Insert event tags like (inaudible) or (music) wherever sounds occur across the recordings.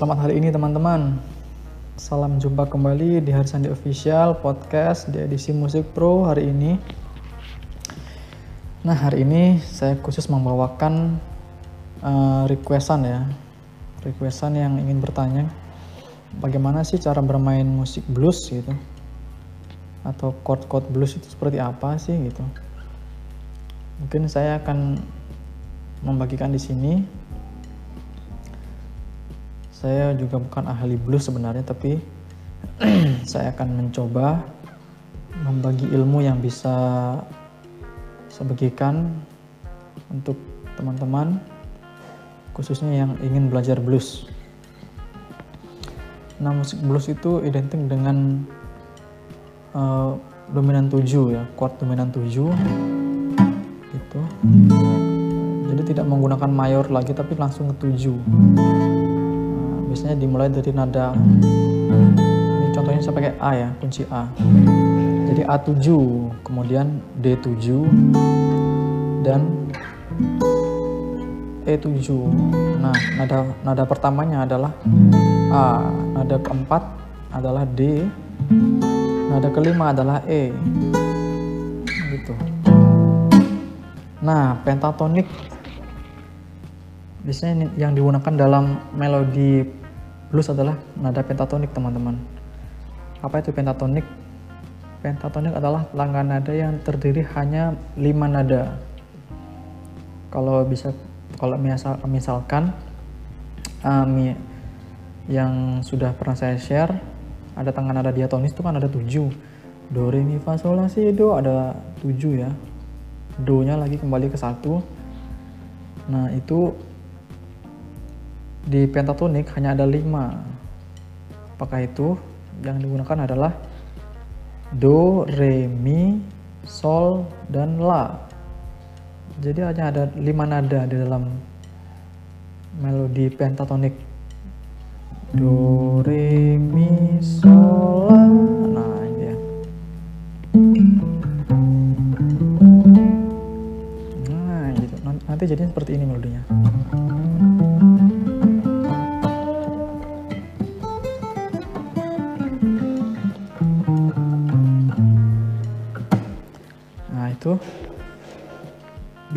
selamat hari ini teman-teman. Salam jumpa kembali di Hari Sandi Official Podcast di edisi Musik Pro hari ini. Nah, hari ini saya khusus membawakan uh, requestan ya. Requestan yang ingin bertanya bagaimana sih cara bermain musik blues gitu. Atau chord-chord blues itu seperti apa sih gitu. Mungkin saya akan membagikan di sini saya juga bukan ahli blues sebenarnya, tapi (clears throat) saya akan mencoba membagi ilmu yang bisa saya bagikan untuk teman-teman, khususnya yang ingin belajar blues. Nah, musik blues itu identik dengan uh, dominan 7 ya, chord dominan 7 gitu. Jadi tidak menggunakan mayor lagi tapi langsung ke 7 biasanya dimulai dari nada. Ini contohnya saya pakai A ya kunci A. Jadi A7 kemudian D7 dan E7 nah nada nada pertamanya adalah A. Nada keempat adalah D. Nada kelima adalah E. Gitu. Nah pentatonik. Biasanya yang digunakan dalam melodi blues adalah nada pentatonik teman-teman. Apa itu pentatonik? Pentatonik adalah pelanggan nada yang terdiri hanya lima nada. Kalau bisa, kalau misal, misalkan um, yang sudah pernah saya share, ada tangan nada diatonis itu kan ada tujuh. Do, re, mi, fa, sol, la, si, do ada tujuh ya. Do-nya lagi kembali ke satu. Nah itu di pentatonik hanya ada lima. Apakah itu? Yang digunakan adalah Do, Re, Mi, Sol, dan La. Jadi hanya ada lima nada di dalam melodi pentatonik. Do, Re, Mi, Sol, La. Nah, ini ya. Nah, gitu. Nanti jadinya seperti ini melodinya.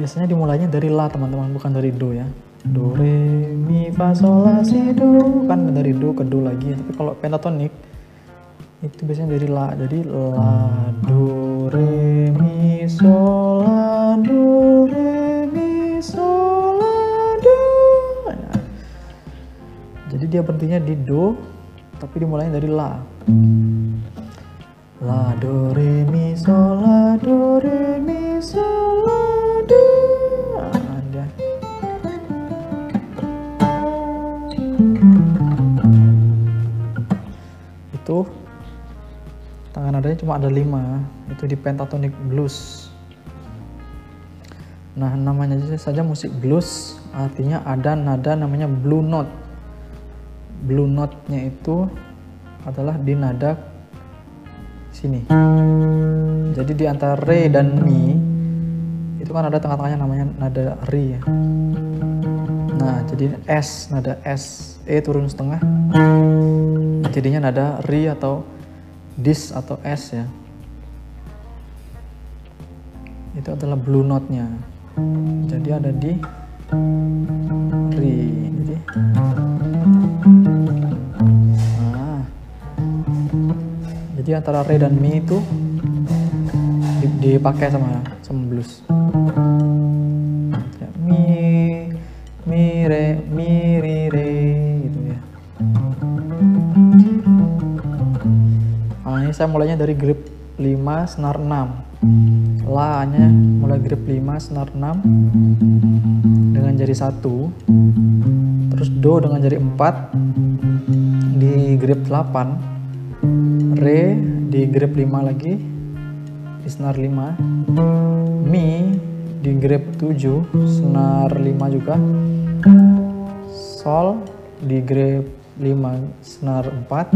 Biasanya dimulainya dari la teman-teman bukan dari do ya. Do re mi fa sol la si do. Kan dari do ke do lagi tapi kalau pentatonik itu biasanya dari la. Jadi la do re mi sol la do re mi sol la do. Jadi dia berhentinya di do tapi dimulainya dari la. La do re mi sol la do re mi sol Itu tangan nadanya cuma ada lima. Itu di pentatonic blues. Nah namanya saja musik blues artinya ada nada namanya blue note. Blue note-nya itu adalah di nada sini. Jadi di antara re dan mi itu kan ada tengah-tengahnya namanya nada re ya. Nah, jadi S, nada S, E turun setengah. Jadinya nada re atau dis atau S ya. Itu adalah blue note-nya. Jadi ada di re. Jadi jadi antara re dan mi itu dipakai sama sama blues mi re mi ri re gitu ya. Nah ini saya mulainya dari grip 5 senar 6 la nya mulai grip 5 senar 6 dengan jari 1 terus do dengan jari 4 di grip 8 Re di grip 5 lagi di senar 5 Mi di grip 7 senar 5 juga. Sol di grip 5 senar 4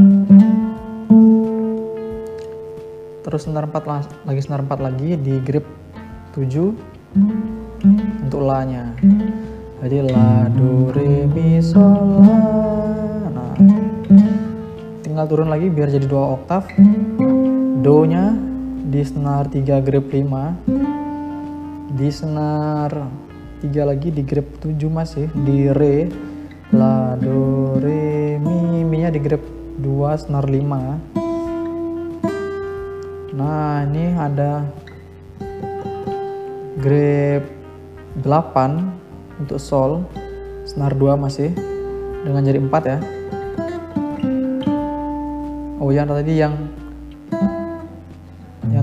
terus senar 4 lagi senar 4 lagi di grip 7 untuk la nya. Jadi la do re mi sol la. Nah tinggal turun lagi biar jadi dua oktav. Do nya di senar 3 grip 5 di senar 3 lagi di grip 7 masih di re la do re mi mi nya di grip 2 senar 5 nah ini ada grip 8 untuk sol senar 2 masih dengan jari 4 ya. Oh yang tadi yang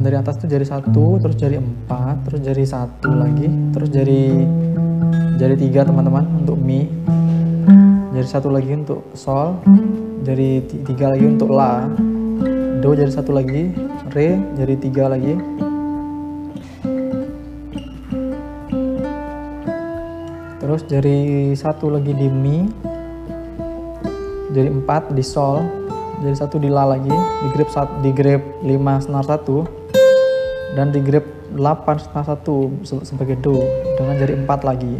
dari atas tuh jari satu terus jari 4 terus jari satu lagi terus jari jari 3 teman-teman untuk mi. Jari satu lagi untuk sol jari 3 lagi untuk la. Do jari satu lagi. Re jari 3 lagi. Terus jari satu lagi di mi jari 4 di sol jari satu di la lagi di grip di grip 5 senar 1 dan di grip 8 senar 1 sebagai do dengan jari 4 lagi.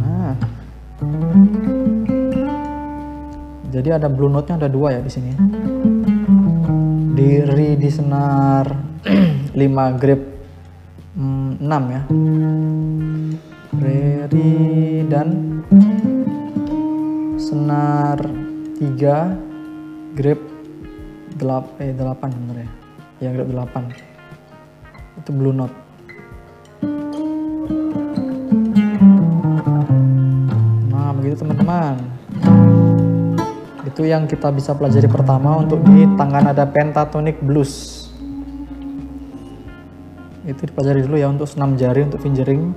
Nah. Jadi ada blue note nya ada dua ya di sini. Di re di senar 5 grip 6 ya. Re dan senar 3 grip 8 eh 8 sebenarnya. Ya grip 8 itu blue note. Nah begitu teman-teman. Itu yang kita bisa pelajari pertama untuk di tangga nada pentatonic blues. Itu dipelajari dulu ya untuk senam jari untuk fingering.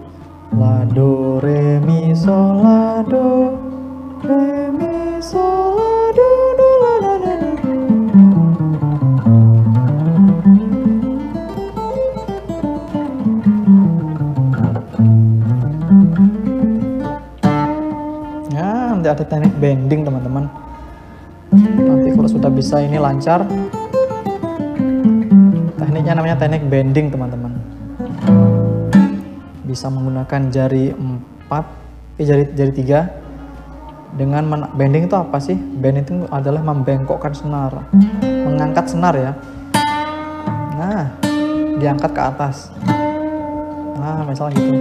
La do re mi sol la do re ada teknik bending teman-teman. Nanti kalau sudah bisa ini lancar. Tekniknya namanya teknik bending teman-teman. Bisa menggunakan jari 4 eh jari jari 3 dengan bending itu apa sih? Bending itu adalah membengkokkan senar. Mengangkat senar ya. Nah diangkat ke atas. Nah misalnya gitu.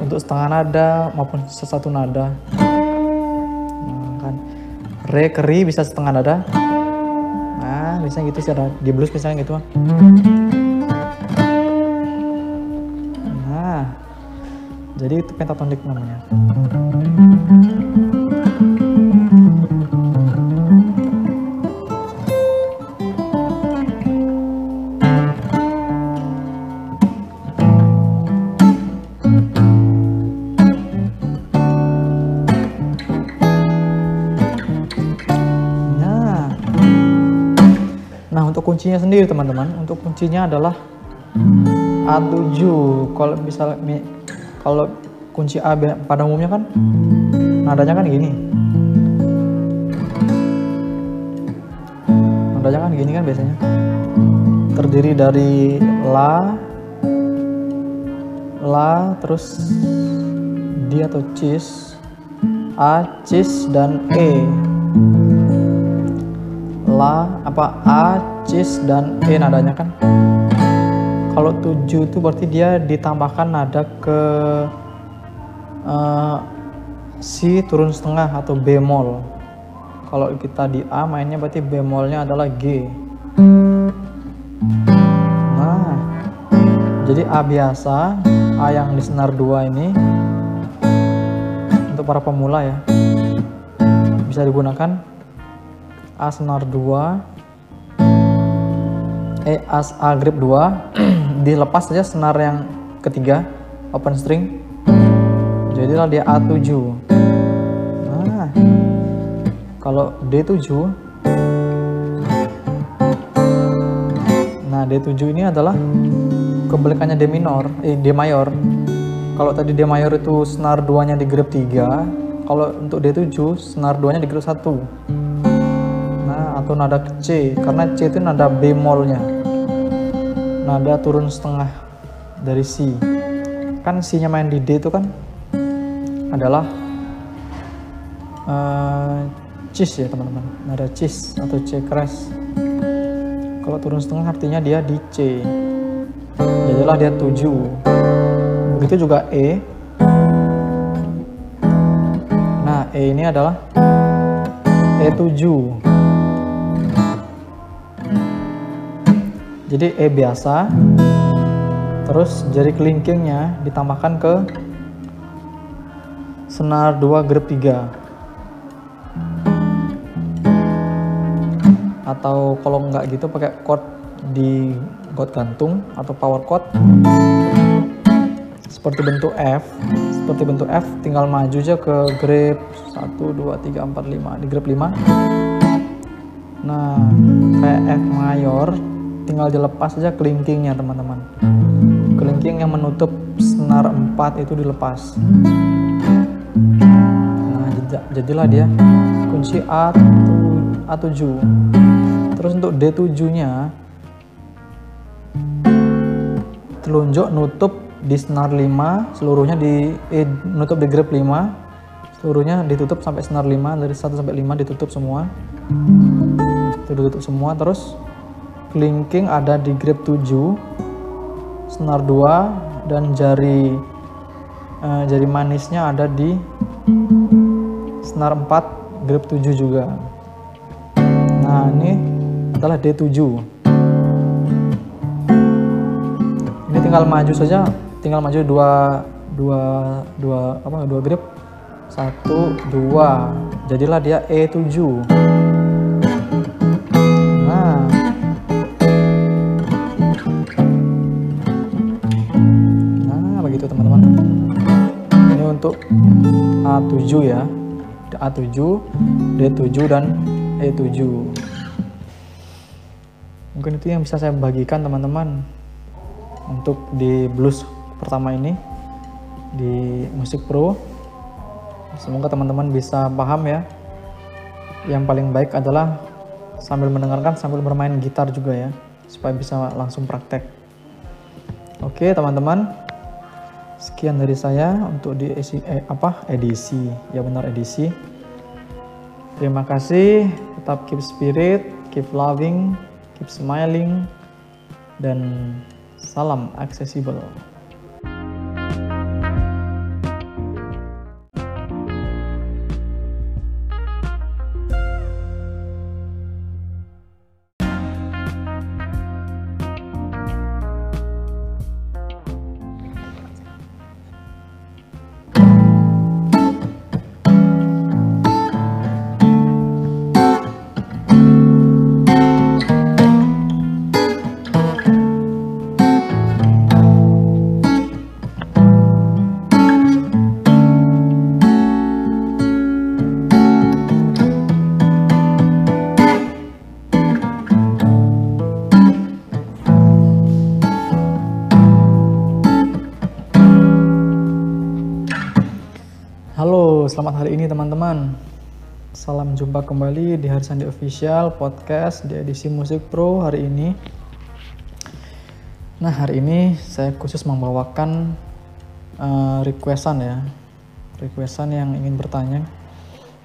Untuk setengah nada maupun sesatu nada re keri bisa setengah nada nah misalnya gitu sih ada di blues misalnya gitu Jadi itu pentatonik namanya. Teman-teman, untuk kuncinya adalah A7. Kalau misalnya kalau kunci A pada umumnya kan nadanya kan gini. Nadanya kan gini kan biasanya. Terdiri dari La La terus D atau Cis A, Cis dan E. La apa A, Cis dan E nadanya kan. Kalau 7 itu berarti dia ditambahkan nada ke uh, si turun setengah atau bemol. Kalau kita di A mainnya berarti bemolnya adalah G. Nah jadi A biasa A yang di senar 2 ini untuk para pemula ya. Bisa digunakan A senar 2 E as A grip 2 (clears throat) dilepas saja senar yang ketiga open string. Jadilah dia A7 nah kalau D7 nah D7 ini adalah kebalikannya D minor eh D mayor. Kalau tadi D mayor itu senar 2 nya di grip 3 kalau untuk D7 senar 2 nya di grip 1 atau nada C karena C itu nada bemolnya. Nada turun setengah dari C. Kan C nya main di D itu kan adalah uh, cis ya teman-teman. Nada cis atau C keras. Kalau turun setengah artinya dia di C. Jadilah dia 7 begitu juga E. Nah E ini adalah E7 jadi E biasa terus jari kelingkingnya ditambahkan ke senar 2 grep 3 atau kalau nggak gitu pakai chord di chord gantung atau power chord seperti bentuk F seperti bentuk F tinggal maju aja ke grip 1 2 3 4 5 di grip 5 nah kayak F mayor tinggal dilepas aja kelingkingnya teman-teman. Kelingking yang menutup senar 4 itu dilepas. Nah jadilah dia kunci A A7 Terus untuk D7-nya telunjuk nutup di senar 5, seluruhnya di eh, nutup di grip 5, seluruhnya ditutup sampai senar 5 dari 1 sampai 5 ditutup semua. Itu ditutup semua terus kelingking ada di grip 7, senar 2 dan jari eh, jari manisnya ada di senar 4 grip 7 juga. Nah, ini adalah D7 ini tinggal maju saja tinggal maju dua dua dua apa dua grip satu dua. Jadilah dia E7 untuk A7 ya. A7 D7 dan E7 mungkin itu yang bisa saya bagikan teman-teman untuk di blues pertama ini di musik pro. Semoga teman-teman bisa paham ya. Yang paling baik adalah sambil mendengarkan sambil bermain gitar juga ya supaya bisa langsung praktek. Oke teman-teman sekian dari saya untuk di edisi, eh, apa edisi ya benar edisi terima kasih tetap keep spirit keep loving keep smiling, dan salam aksesibel. Selamat hari ini teman-teman. Salam jumpa kembali di Hari Sandi Official Podcast di edisi Musik Pro hari ini. Nah, hari ini saya khusus membawakan uh, requestan ya. Requestan yang ingin bertanya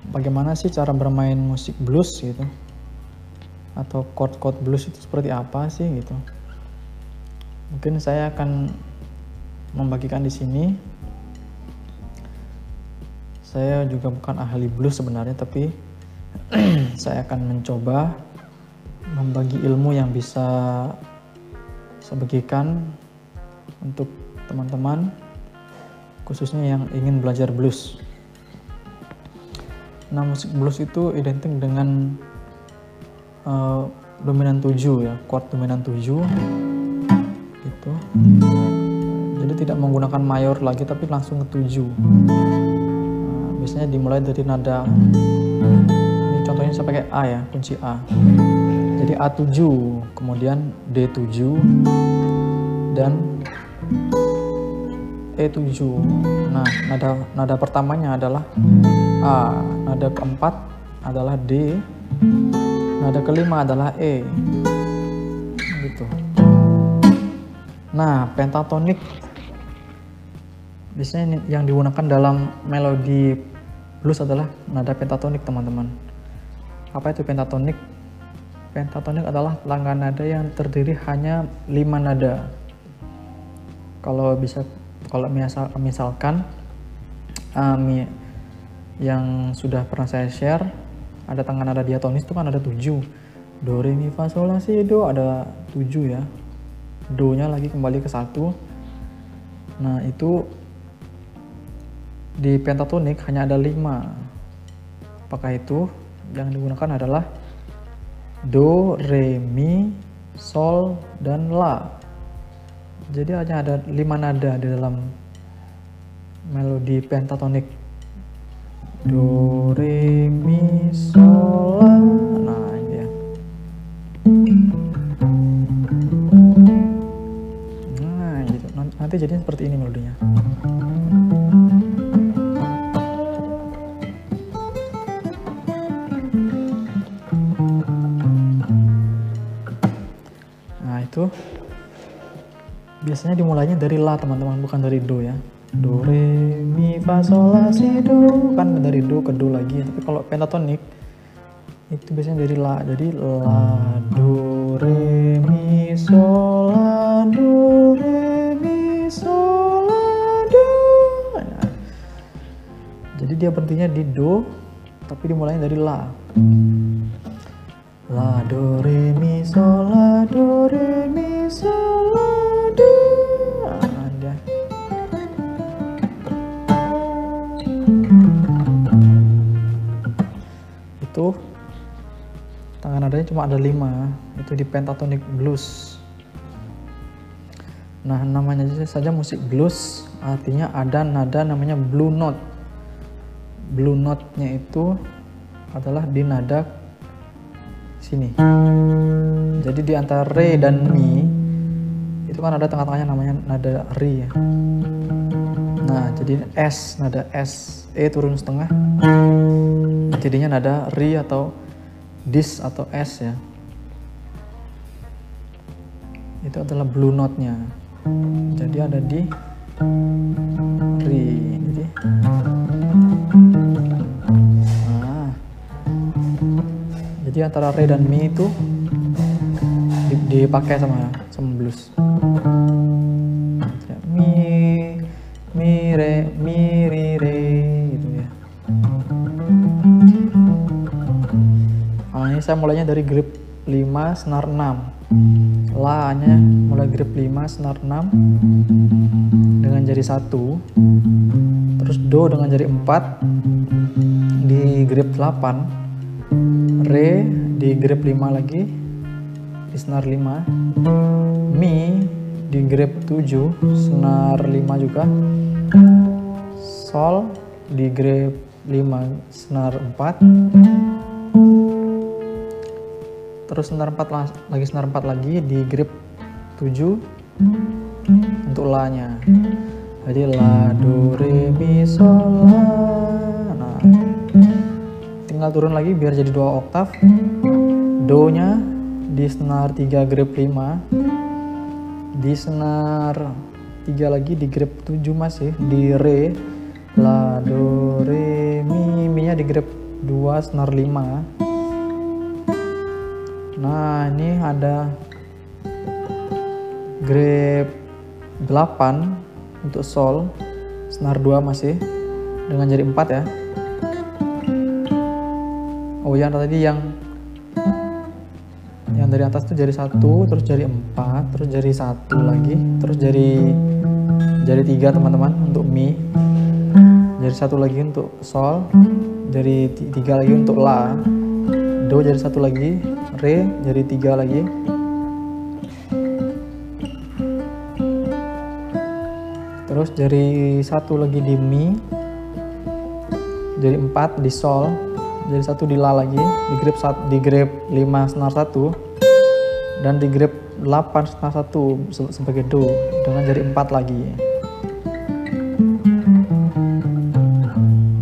bagaimana sih cara bermain musik blues gitu. Atau chord-chord blues itu seperti apa sih gitu. Mungkin saya akan membagikan di sini saya juga bukan ahli blues sebenarnya, tapi (clears throat) saya akan mencoba membagi ilmu yang bisa saya bagikan untuk teman-teman, khususnya yang ingin belajar blues. Nah, musik blues itu identik dengan uh, dominan 7 ya, chord dominan 7 gitu. Jadi tidak menggunakan mayor lagi tapi langsung ke 7 biasanya dimulai dari nada. Ini contohnya saya pakai A ya kunci A. Jadi A7 kemudian D7 dan E7 nah nada nada pertamanya adalah A. Nada keempat adalah D. Nada kelima adalah E. Gitu. Nah pentatonik biasanya yang digunakan dalam melodi blues adalah nada pentatonik teman-teman. Apa itu pentatonik? Pentatonik adalah langkah nada yang terdiri hanya lima nada. Kalau bisa, kalau misal, misalkan um, yang sudah pernah saya share, ada tangan nada diatonis itu kan ada tujuh. Do, re, mi, fa, sol, la, si, do ada tujuh ya. Do-nya lagi kembali ke satu. Nah itu di pentatonik hanya ada lima. Apakah itu yang digunakan adalah do, re, mi, sol, dan la. Jadi hanya ada lima nada di dalam melodi pentatonik. Do, re, mi, sol, la. Nah, ini dia. Nah, gitu. Nanti jadinya seperti ini melodinya. Itu biasanya dimulainya dari la teman-teman bukan dari do ya. Do re mi fa sol la si do. Kan dari do ke do lagi tapi kalau pentatonik itu biasanya dari la. Jadi la do re mi sol la do. Re mi sol la do. Jadi dia berhentinya di do tapi dimulainya dari la La do re mi sol la do re mi sol la do. Ada. Itu tangan nadanya cuma ada lima. Itu di pentatonic blues. Nah namanya saja musik blues artinya ada nada namanya blue note. Blue note-nya itu adalah di nada sini. Jadi di antara re dan mi itu kan ada tengah-tengahnya namanya nada re ya. Nah, jadi S, nada S, E turun setengah. Jadinya nada re atau dis atau S ya. Itu adalah blue note-nya. Jadi ada di re. Jadi jadi antara re dan mi itu dipakai sama sama blues. Mi mi re mi ri re gitu ya. Awalnya saya mulainya dari grip 5 senar 6 la nya mulai grip 5 senar 6 dengan jari 1 terus do dengan jari 4 di grip 8 Re di grip 5 lagi. Di senar 5 Mi di grip 7 senar 5 juga. Sol di grip 5 senar 4 terus senar 4 lagi senar 4 lagi di grip 7 untuk la nya jadi la do re mi sol la tinggal turun lagi biar jadi dua oktav. Do nya di senar 3 grip 5 di senar 3 lagi di grip 7 masih di re. La do re mi mi nya di grip 2 senar 5 nah ini ada grip 8 untuk sol senar 2 masih dengan jari 4 ya oh yang tadi yang yang dari atas tuh jari satu terus jari empat terus jari satu lagi terus jari jari tiga teman-teman untuk mi. Jari satu lagi untuk sol jari tiga lagi untuk la. Do jari satu lagi re jari tiga lagi. Terus jari satu lagi di mi jari empat di sol jadi satu di la lagi di grip satu di grip 5 senar satu dan di grip 8 senar satu sebagai do dengan jari 4 lagi.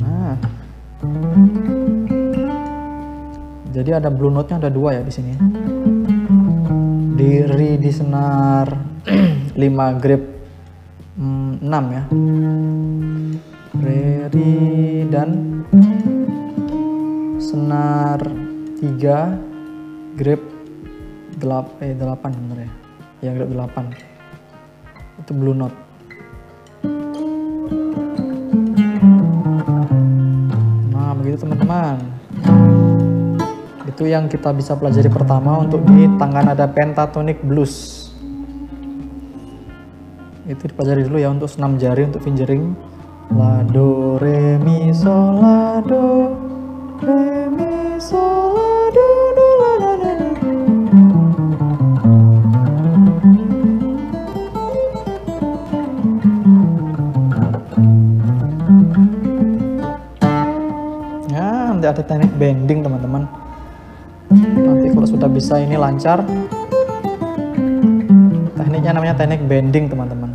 Nah. Jadi ada blue note nya ada dua ya di sini. Di re di senar (clears throat) 5 grip 6 ya. Re ri dan senar 3 grip 8 eh 8 bener ya ya grip 8 itu blue note. Nah begitu teman-teman. Itu yang kita bisa pelajari pertama untuk di tangga nada pentatonic blues. Itu dipelajari dulu ya untuk senam jari untuk fingering. La do re mi sol la do re ada teknik bending teman-teman. Nanti kalau sudah bisa ini lancar. Tekniknya namanya teknik bending teman-teman.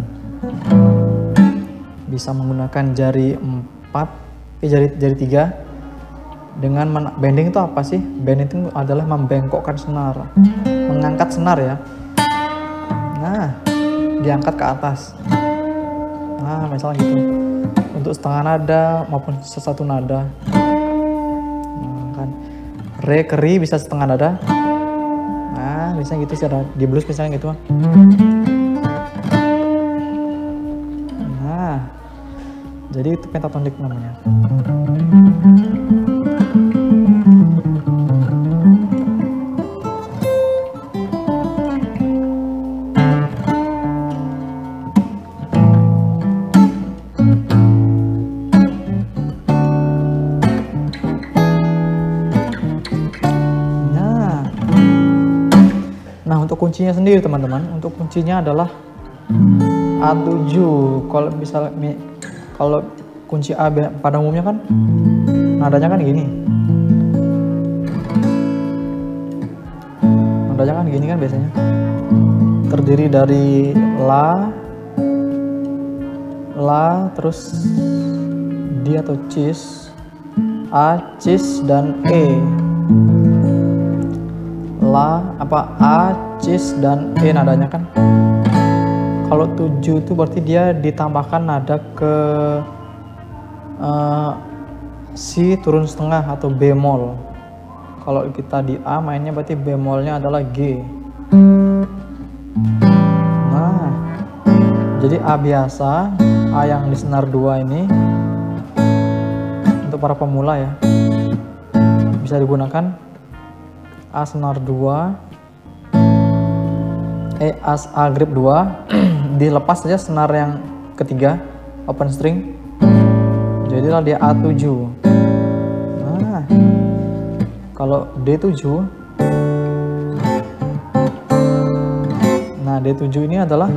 Bisa menggunakan jari 4 eh, jari jari 3 dengan bending itu apa sih? Bending itu adalah membengkokkan senar. Mengangkat senar ya. Nah diangkat ke atas. Nah misalnya gitu. Untuk setengah nada maupun sesatu nada re ke ri bisa setengah nada. Nah misalnya gitu sih di blues misalnya gitu nah jadi itu pentatonik namanya kuncinya sendiri teman-teman, untuk kuncinya adalah A7. Kalau misal mi- kalau kunci A pada umumnya kan nadanya kan gini. Nadanya kan gini kan biasanya. Terdiri dari la, la, terus di atau cis, a, cis dan e la apa a cis dan e nadanya kan. Kalau 7 itu berarti dia ditambahkan nada ke eh, si turun setengah atau bemol kalau kita di A mainnya berarti bemolnya adalah G. Nah jadi A biasa A yang di senar 2 ini untuk para pemula ya bisa digunakan A senar 2 E as A grip 2 (clears throat) dilepas saja senar yang ketiga open string. Jadilah dia A7 nah kalau D7 nah D7 ini adalah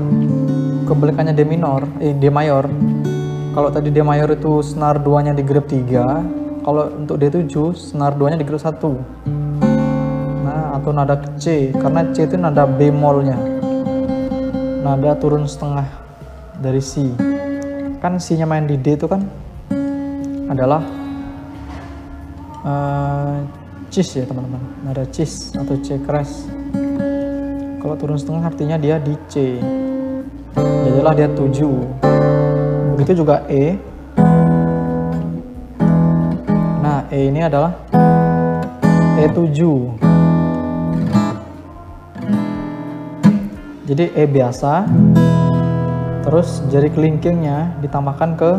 kebalikannya D minor eh D mayor. Kalau tadi D mayor itu senar 2 nya di grip 3 kalau untuk D7 senar 2 nya di grip 1 Nah, atau nada C, karena C itu nada bemolnya. Nada turun setengah dari C. Kan C-nya main di D itu kan adalah eh, cis ya teman-teman. Nada cis atau C keras. Kalau turun setengah artinya dia di C. Jadilah dia 7. Begitu juga E. Nah, E ini adalah E7. Jadi E biasa, terus jari kelingkingnya ditambahkan ke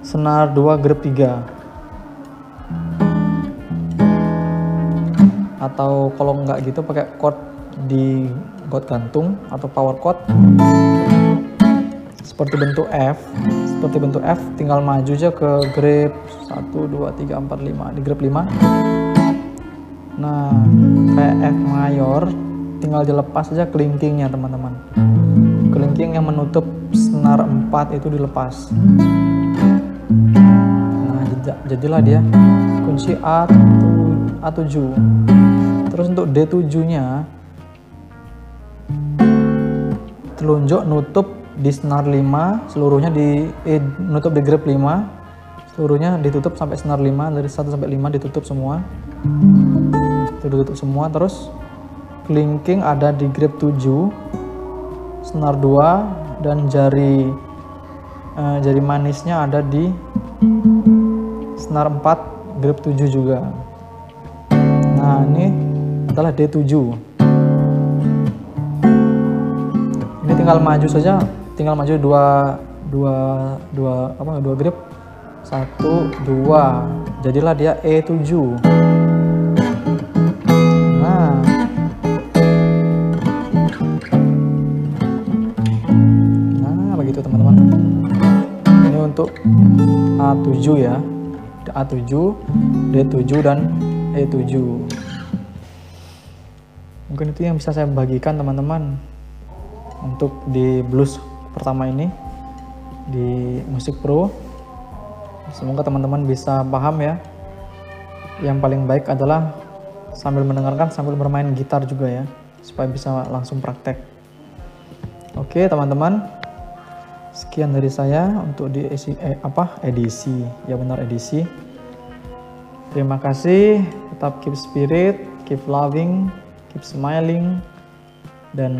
senar 2 grip 3. Atau kalau nggak gitu pakai chord di chord gantung atau power chord seperti bentuk F seperti bentuk F tinggal maju aja ke grip 1 2 3 4 5 di grip 5 nah kayak F mayor tinggal dilepas aja kelingkingnya teman-teman. Kelingking yang menutup senar 4 itu dilepas. Nah jad- jadilah dia kunci A A7 terus untuk D7 nya telunjuk nutup di senar 5 seluruhnya di eh, nutup di grip 5 seluruhnya ditutup sampai senar 5 dari 1 sampai 5 ditutup semua. Itu ditutup semua terus kelingking ada di grip 7 senar 2 dan jari uh, jari manisnya ada di senar 4 grip 7 juga. Nah ini adalah D7 ini tinggal maju saja tinggal maju dua dua dua apa dua grip satu dua. Jadilah dia E7 untuk A7 ya. A7 D7 dan E7 mungkin itu yang bisa saya bagikan teman-teman untuk di blues pertama ini di musik pro. Semoga teman-teman bisa paham ya. Yang paling baik adalah sambil mendengarkan sambil bermain gitar juga ya supaya bisa langsung praktek. Oke teman-teman sekian dari saya untuk di eh, apa edisi. Ya benar edisi. Terima kasih. Tetap keep spirit keep loving keep smiling dan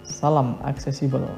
salam accessible